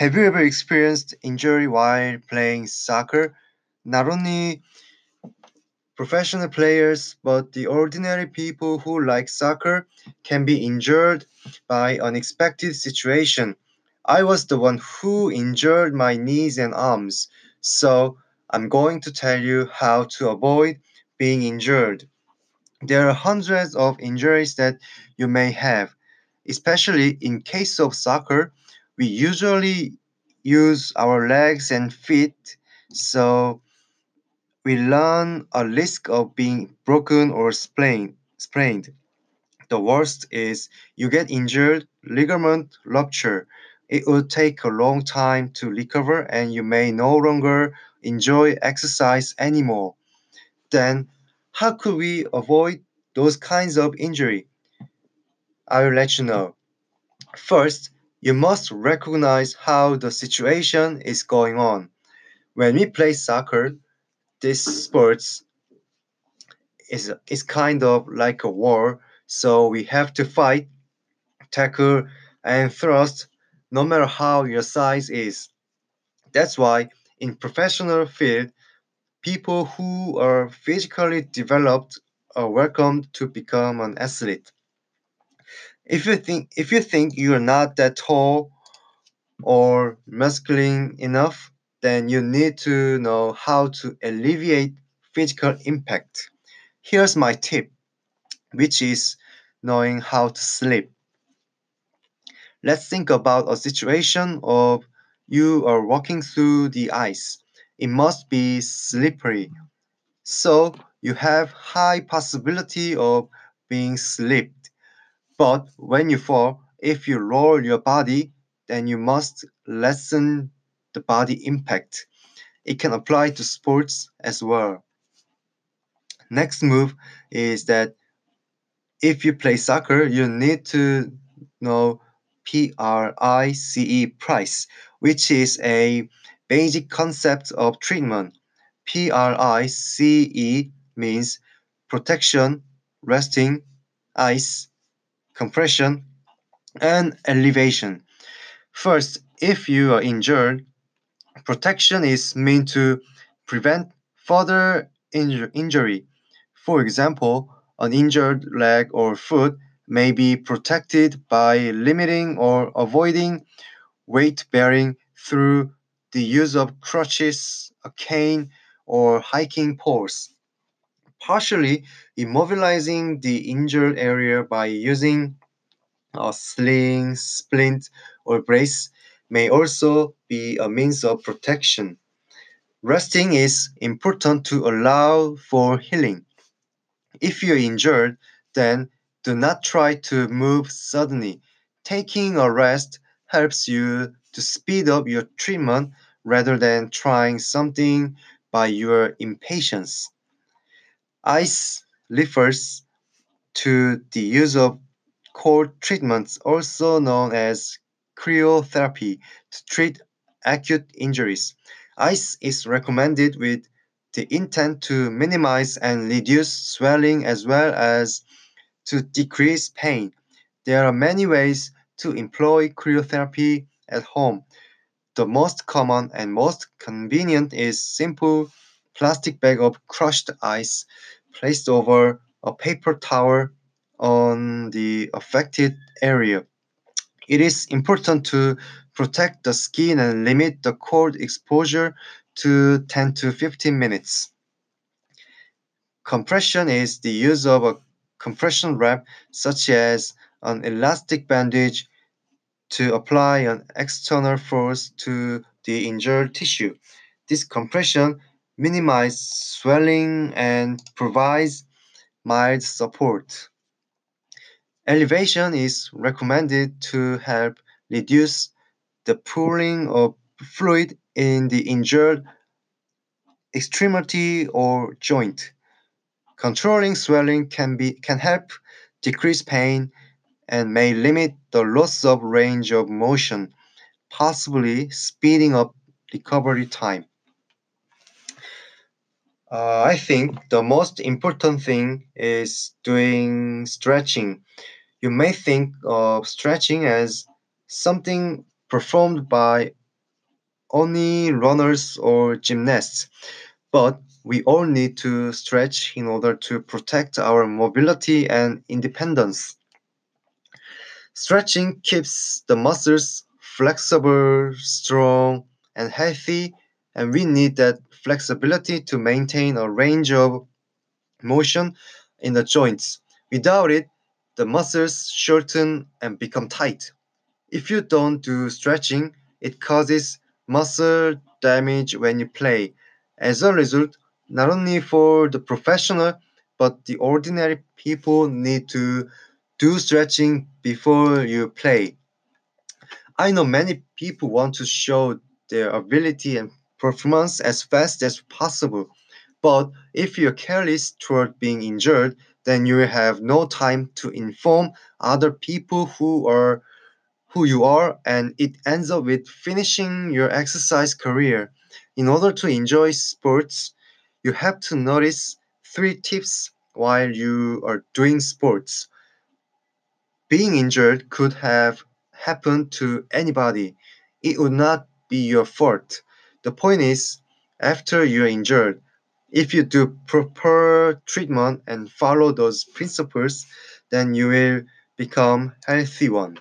Have you ever experienced injury while playing soccer? Not only professional players, but the ordinary people who like soccer can be injured by unexpected situation. I was the one who injured my knees and arms, so I'm going to tell you how to avoid being injured. There are hundreds of injuries that you may have, especially in case of soccer. We usually use our legs and feet, so we run a risk of being broken or sprained. sprained. The worst is you get injured, ligament rupture. It will take a long time to recover and you may no longer enjoy exercise anymore. Then, how could we avoid those kinds of injury? I will let you know. First, you must recognize how the situation is going on. When we play soccer, this sports is is kind of like a war, so we have to fight, tackle, and thrust no matter how your size is. That's why in professional field, people who are physically developed are welcome to become an athlete. If you think if you think you're not that tall or masculine enough, then you need to know how to alleviate physical impact. Here's my tip, which is knowing how to sleep. Let's think about a situation of you are walking through the ice. It must be slippery, so you have high possibility of being slipped. But when you fall, if you roll your body, then you must lessen the body impact. It can apply to sports as well. Next move is that if you play soccer, you need to know PRICE price, which is a basic concept of treatment. PRICE means protection, resting, ice, compression, and elevation. First, if you are injured, protection is meant to prevent further inju- injury. For example, an injured leg or foot may be protected by limiting or avoiding weight bearing through the use of crutches, a cane, or hiking poles. Partially immobilizing the injured area by using a sling, splint, or brace may also be a means of protection. Resting is important to allow for healing. If you're injured, then do not try to move suddenly. Taking a rest helps you to speed up your treatment rather than trying something by your impatience. ICE refers to the use of cold treatments, also known as cryotherapy, to treat acute injuries. ICE is recommended with the intent to minimize and reduce swelling as well as to decrease pain. There are many ways to employ cryotherapy at home. The most common and most convenient is simple plastic bag of crushed ice placed over a paper towel on the affected area. It is important to protect the skin and limit the cold exposure to 10 to 15 minutes. Compression is the use of a compression wrap, such as an elastic bandage, to apply an external force to the injured tissue. This compression minimizes swelling and provides mild support. Elevation is recommended to help reduce the pooling of fluid in the injured extremity or joint. Controlling swelling can be can help decrease pain and may limit the loss of range of motion, possibly speeding up recovery time. Uh, I think the most important thing is doing stretching. You may think of stretching as something performed by only runners or gymnasts, but we all need to stretch in order to protect our mobility and independence. Stretching keeps the muscles flexible, strong, and healthy, and we need that flexibility to maintain a range of motion in the joints. Without it, the muscles shorten and become tight. If you don't do stretching, it causes muscle damage when you play. As a result, not only for the professional, but the ordinary people need to do stretching before you play. I know many people want to show their ability and performance as fast as possible, but if you're careless toward being injured, then you will have no time to inform other people who are who you are and it ends up with finishing your exercise career. In order to enjoy sports, you have to notice three tips while you are doing sports. Being injured could have happened to anybody. It would not be your fault. The point is, after you're injured, if you do proper treatment and follow those principles, then you will become healthy one.